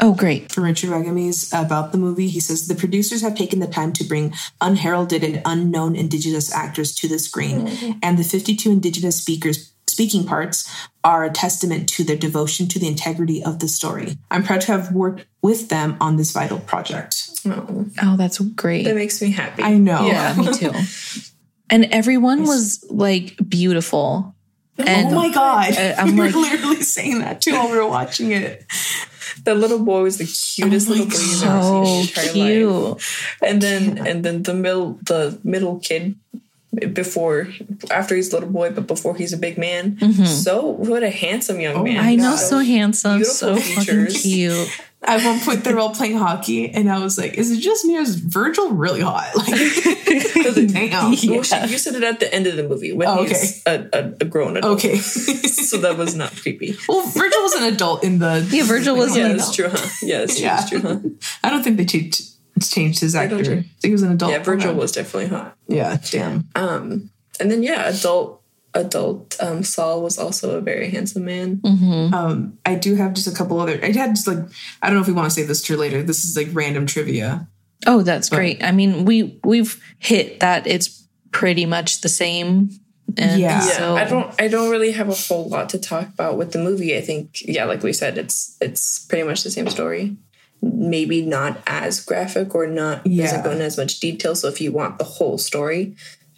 Oh, great. from Richard Wagamese about the movie. He says the producers have taken the time to bring unheralded and unknown Indigenous actors to the screen, mm-hmm. and the 52 Indigenous speakers speaking parts are a testament to their devotion to the integrity of the story. I'm proud to have worked with them on this vital project. Oh, Oh, that's great. that makes me happy. I know. Yeah, me too. And everyone was like beautiful. Oh and oh my god! I'm we like- were literally saying that too while we were watching it. The little boy was the oh cutest Oh little boy you've ever so seen in your entire life. And then and then the middle the middle kid before after he's a little boy, but before he's a big man. Mm-hmm. So what a handsome young Oh man. my I know, God. so handsome, so Beautiful fucking cute. At one point, they're all playing hockey, and I was like, "Is it just me or is Virgil really hot?" Like, damn. Well, she, you said it at the end of the movie when Oh, he's a, a, a grown adult. Okay. so that was not creepy. well, Virgil was an adult in the. Yeah, Virgil was Yeah, an that's true, huh? Yeah, that's true, Yeah. that's true, huh? I don't think they changed changed his actor. I don't think he was an adult. Yeah, Virgil Okay. was definitely hot. Yeah, damn. Um, and then yeah, adult adult um, Saul was also a very handsome man. Um, I do have just a couple other. I had just like I don't know if we want to save this to later. This is like random trivia. Oh, that's great. I mean, we we've hit that it's pretty much the same. And Yeah. Yeah, so I don't I don't really have a whole lot to talk about with the movie. I think yeah, like we said, it's it's pretty much the same story. Maybe not as graphic or not Yeah. doesn't go into as much detail. So if you want the whole story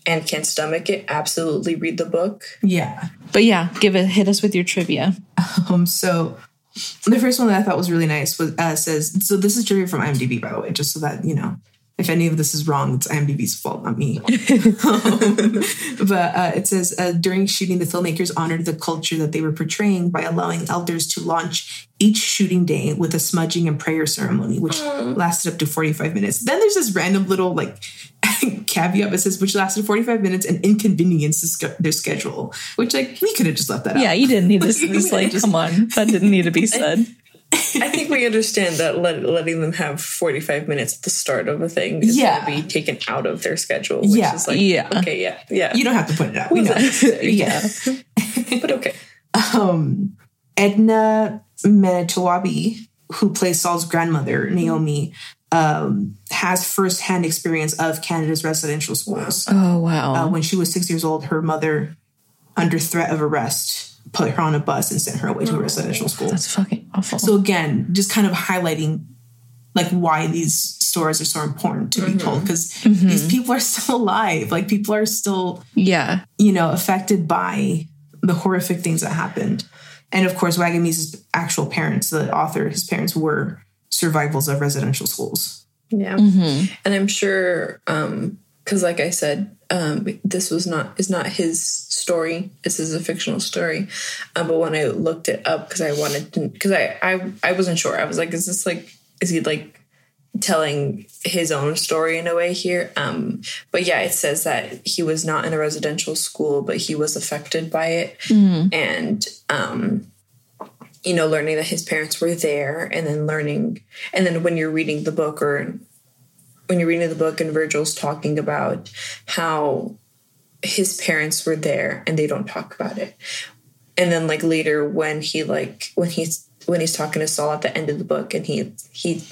and can't stomach it, absolutely read the book. Yeah. But yeah, give it hit us with your trivia. Um. So the first one that I thought was really nice was uh, says so. This is trivia from IMDb, by the way, just so that you know. If any of this is wrong, it's IMDb's fault, not me. Um, but uh, it says uh, during shooting, the filmmakers honored the culture that they were portraying by allowing elders to launch each shooting day with a smudging and prayer ceremony, which lasted up to 45 minutes. Then there's this random little like caveat that says, which lasted 45 minutes and inconvenienced the their schedule, which like we could have just left that out. Yeah, you didn't need this. It's like, Just- come on, that didn't need to be said. I think we understand that let, letting them have 45 minutes at the start of a thing is Yeah. going to be taken out of their schedule. Which Yeah. is like, Yeah. okay, yeah, yeah. You don't have to put it out. We know. yeah. but okay. um, Edna Manitowabi, who plays Saul's grandmother, Naomi, um, has firsthand experience of Canada's residential schools. Oh wow. Uh, when she was six years old, her mother, under threat of arrest, put her on a bus and sent her away to a residential school. That's fucking awful. So again, just kind of highlighting like why these stories are so important to be told because these people are still alive. Like people are still yeah. you know, affected by the horrific things that happened. And of course, Wagamese' actual parents, the author, his parents were survivals of residential schools. Yeah. And I'm sure um cuz like I said um this was not is not his story. This is a fictional story. Um, but when I looked it up cuz I wanted to cuz I, I I wasn't sure. I was like is this like is he like telling his own story in a way here um but yeah it says that he was not in a residential school but he was affected by it and um you know learning that his parents were there and then learning and then when you're reading the book or when you're reading the book and Virgil's talking about how his parents were there and they don't talk about it. And then like later when he like when he's when he's talking to Saul at the end of the book and he he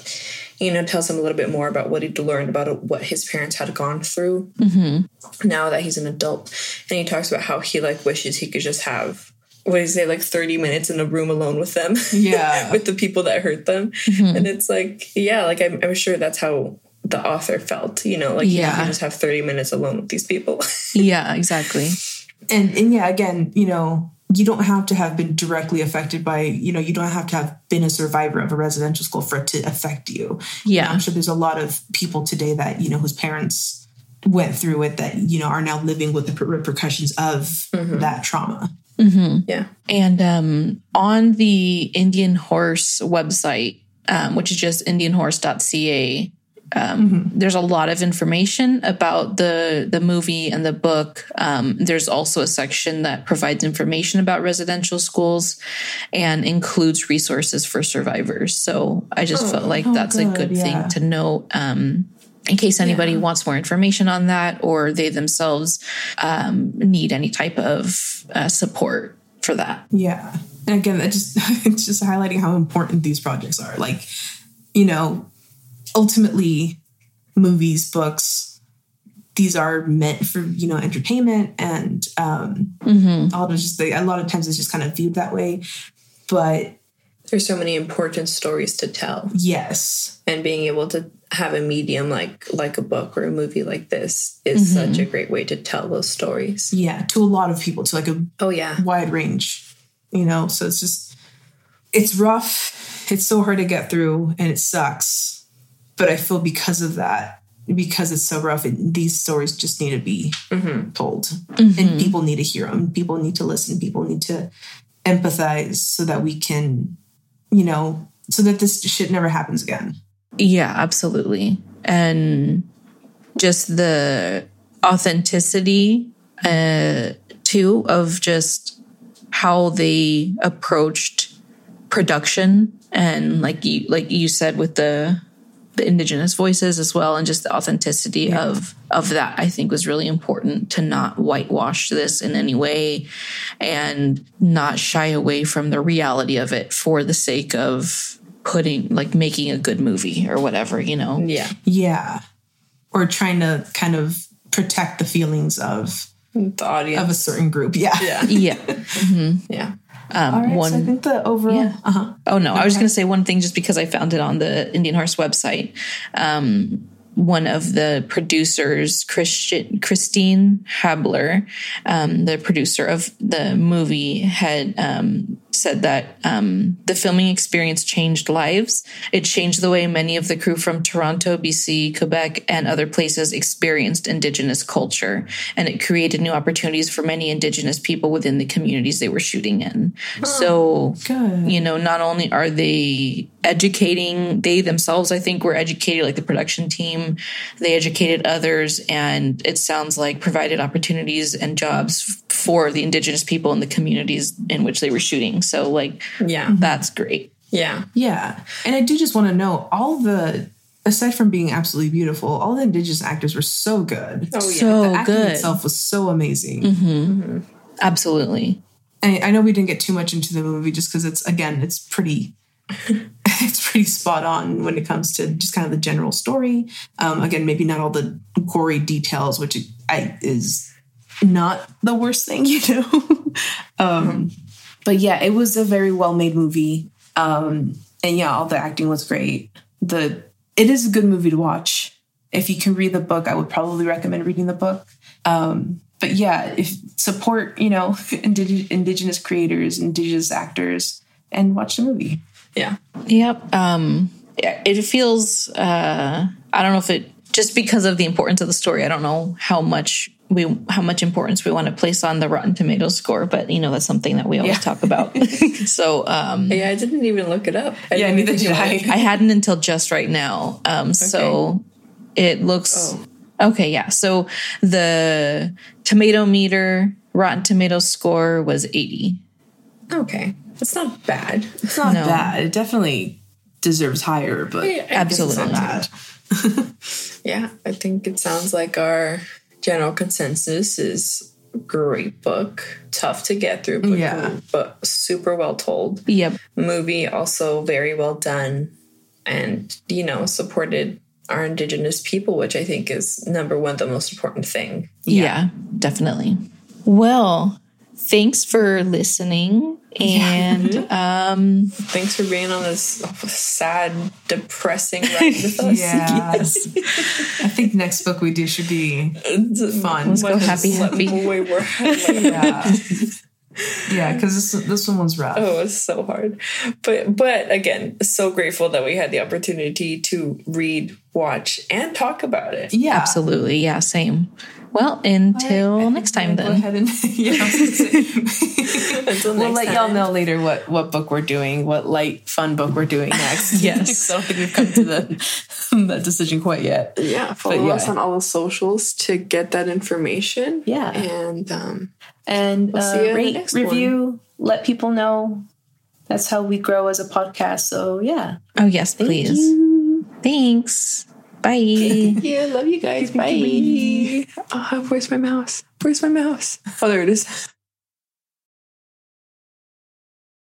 you know tells him a little bit more about what he'd learned about what his parents had gone through mm-hmm. now that he's an adult and he talks about how he like wishes he could just have what do you say like 30 minutes in a room alone with them Yeah. with the people that hurt them mm-hmm. and it's like yeah like I'm, I'm sure that's how the author felt you know like yeah. Yeah. you just have 30 minutes alone with these people Yeah, exactly. And and yeah, again, you know, you don't have to have been directly affected by, you know, you don't have to have been a survivor of a residential school for it to affect you. Yeah. I'm sure there's a lot of people today that, you know, whose parents went through it that, you know, are now living with the repercussions of mm-hmm. that trauma. Yeah And um, on the Indian Horse website, um, which is just indianhorse.ca, um, there's a lot of information about the the movie and the book. Um, there's also a section that provides information about residential schools and includes resources for survivors. So I just felt like that's a good, good yeah. thing to note. Um, in case anybody wants more information on that, or they themselves um, need any type of uh, support for that. Yeah. and again, that just it's just highlighting how important these projects are. Like, you know, ultimately, movies, books, these are meant for you know entertainment, and um, all of just the, a lot of times it's just kind of viewed that way. But There's so many important stories to tell, yes, and being able to have a medium like like a book or a movie like this is mm-hmm. such a great way to tell those stories. yeah, to a lot of people, to like a Oh yeah, wide range, you know. So it's just it's rough. It's so hard to get through, and it sucks. But I feel because of that, because it's so rough, it, these stories just need to be mm-hmm. told, and mm-hmm. people need to hear them. People need to listen. People need to empathize so that we can, you know, so that this shit never happens again. Yeah, absolutely. And just the authenticity uh too of just how they approached production and like you like you said with the the indigenous voices as well and just the authenticity of of that I think was really important to not whitewash this in any way and not shy away from the reality of it for the sake of putting like making a good movie or whatever, you know. yeah. Yeah, or trying to kind of protect the feelings of The audience. of a certain group. Yeah. yeah, Yeah. yeah. Um, All right, one so I think the overall. Yeah. Uh-huh. Oh no, I was going to say one thing just because I found it on the Indian Horse website. Um, one of the producers, Christian, Christine Haebler, um, the producer of the movie, had um, said that um, the filming experience changed lives. It changed the way many of the crew from Toronto, BC, Quebec, and other places experienced Indigenous culture, and it created new opportunities for many Indigenous people within the communities they were shooting in. So, Good. you know, not only are they educating, they themselves, I think, were educated, like the production team, they educated others, and it sounds like provided opportunities and jobs for the Indigenous people in the communities in which they were shooting. So, like, Yeah. that's great. Yeah. Yeah. And I do just want to know all the, aside from being absolutely beautiful, all the Indigenous actors were so good. Oh, yeah. So the acting good. itself was so amazing. Absolutely. And I know we didn't get too much into the movie just because it's, again, it's pretty. it's pretty spot on when it comes to just kind of the general story. Um, again, maybe not all the gory details, which I, is not the worst thing, you know. um, but yeah, it was a very well made movie. Um, and yeah, all the acting was great. The it is a good movie to watch. If you can read the book, I would probably recommend reading the book. Um, but yeah, if support you know indig- indigenous creators, indigenous actors, and watch the movie. Yeah. Yep. Um, it feels, uh, I don't know if it, just because of the importance of the story, I don't know how much we, how much importance we want to place on the Rotten Tomatoes score, but you know, that's something that we always Yeah. talk about. so, um, Yeah, I didn't even look it up. I Yeah, didn't neither did I. I hadn't until just right now. Um, so it looks okay. Yeah. So the tomato meter Rotten Tomatoes score was 80. Okay. It's not bad. It's not No. bad. It definitely deserves higher, but Yeah, I Absolutely. not bad. Yeah, I think it sounds like our general consensus is great book, tough to get through, but, Yeah. but super well told. Yep. Movie also very well done, and you know supported our indigenous people, which I think is number one, the most important thing. Yeah. definitely. Well, thanks for listening. And um, Thanks for being on this sad, depressing ride with us. Yeah. I think next book we do should be fun. Let's go happy, happy. Way more. Yeah. yeah, because this this one was rough. Oh, it was so hard. But but again, so grateful that we had the opportunity to read, watch, and talk about it. Yeah. absolutely. Yeah, same. Well, until next time Go then. ahead and yeah, I was. Until we'll let time. y'all know later what what book we're doing, what light fun book we're doing next. Yes. so I don't think we've come to the that decision quite yet. Yeah, follow yeah. us on all the socials to get that information. Yeah. And um And We'll see uh, you in the rate, next review, let people know. That's how we grow as a podcast. So yeah, Oh, yes, please. Thanks. Bye. Yeah, love you guys. Bye. Oh, where's my mouse? Where's my mouse? Oh, there it is.